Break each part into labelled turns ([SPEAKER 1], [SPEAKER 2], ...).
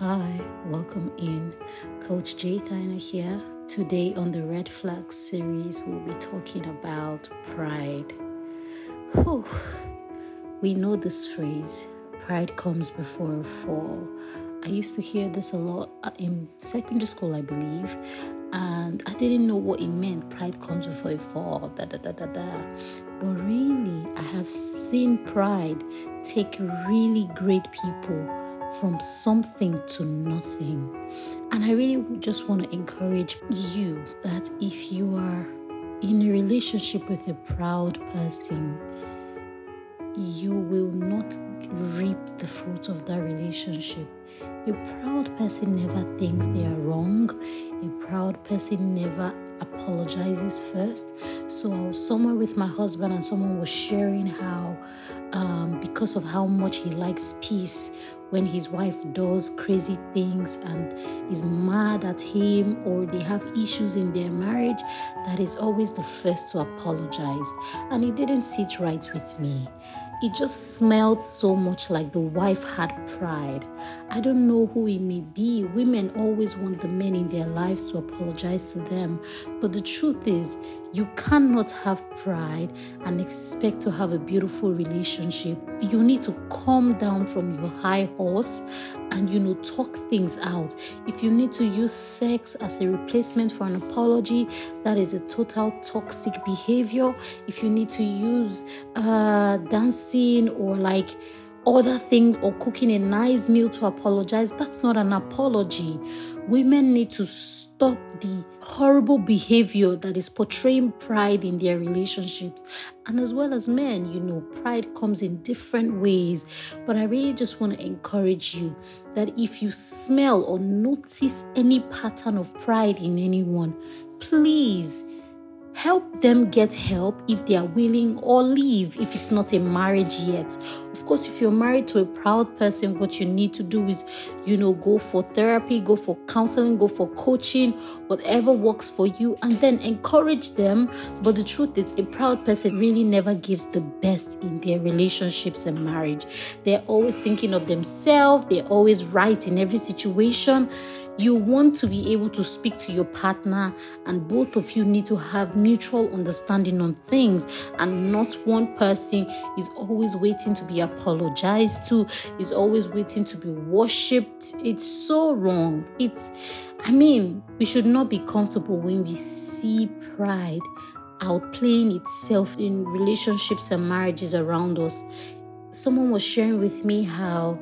[SPEAKER 1] Hi, welcome in. Coach J Thyna here. Today on the Red Flag series, we'll be talking about pride. Whew. We know this phrase pride comes before a fall. I used to hear this a lot uh, in secondary school, I believe, and I didn't know what it meant. Pride comes before a fall, da da da da da. But really, I have seen pride take really great people from something to nothing. And I really just want to encourage you that if you are in a relationship with a proud person, you will not reap the fruit of that relationship. A proud person never thinks they are wrong. A proud person never apologizes first. So I was somewhere with my husband, and someone was sharing how, um, because of how much he likes peace, when his wife does crazy things and is mad at him or they have issues in their marriage, that is always the first to apologize. And it didn't sit right with me it just smelled so much like the wife had pride. I don't know who it may be. Women always want the men in their lives to apologize to them. But the truth is, you cannot have pride and expect to have a beautiful relationship. You need to calm down from your high horse and you know talk things out. If you need to use sex as a replacement for an apology, that is a total toxic behavior. If you need to use uh, dancing or like other things or cooking a nice meal to apologize, that's not an apology. Women need to stop the horrible behavior that is portraying pride in their relationships. And as well as men, you know, pride comes in different ways. But I really just want to encourage you that if you smell or notice any pattern of pride in anyone, please help them get help if they are willing or leave if it's not a marriage yet. Of course if you're married to a proud person what you need to do is you know go for therapy go for counseling go for coaching whatever works for you and then encourage them. But the truth is a proud person really never gives the best in their relationships and marriage. They're always thinking of themselves. They're always right in every situation you want to be able to speak to your partner, and both of you need to have mutual understanding on things, and not one person is always waiting to be apologized to, is always waiting to be worshipped. It's so wrong. It's, I mean, we should not be comfortable when we see pride outplaying itself in relationships and marriages around us. Someone was sharing with me how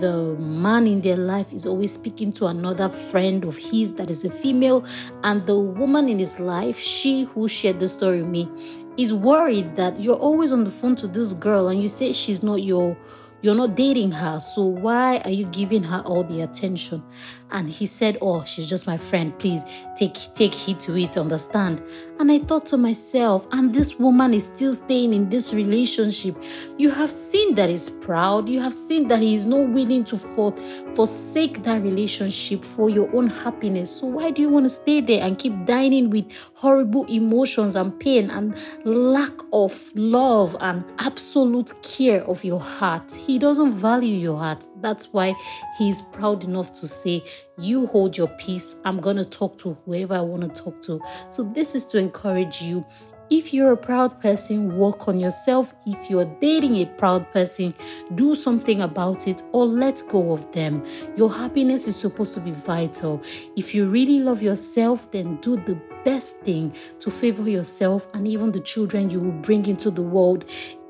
[SPEAKER 1] the man in their life is always speaking to another friend of his that is a female, and the woman in his life, she who shared the story with me, is worried that you're always on the phone to this girl and you say she's not your you're not dating her, so why are you giving her all the attention? And he said, Oh, she's just my friend. Please take take heed to it, understand? And I thought to myself, and this woman is still staying in this relationship. You have seen that he's proud, you have seen that he is not willing to for, forsake that relationship for your own happiness. So why do you want to stay there and keep dining with horrible emotions and pain and lack of love and absolute care of your heart? He doesn't value your heart. That's why he's proud enough to say, You hold your peace. I'm going to talk to whoever I want to talk to. So, this is to encourage you. If you're a proud person, work on yourself. If you're dating a proud person, do something about it or let go of them. Your happiness is supposed to be vital. If you really love yourself, then do the best thing to favor yourself and even the children you will bring into the world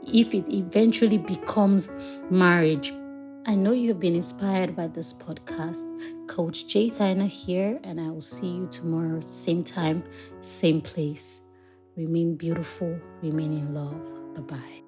[SPEAKER 1] if it eventually becomes marriage. I know you've been inspired by this podcast. Coach J Thyna here, and I will see you tomorrow, same time, same place. Remain beautiful, remain in love. Bye bye.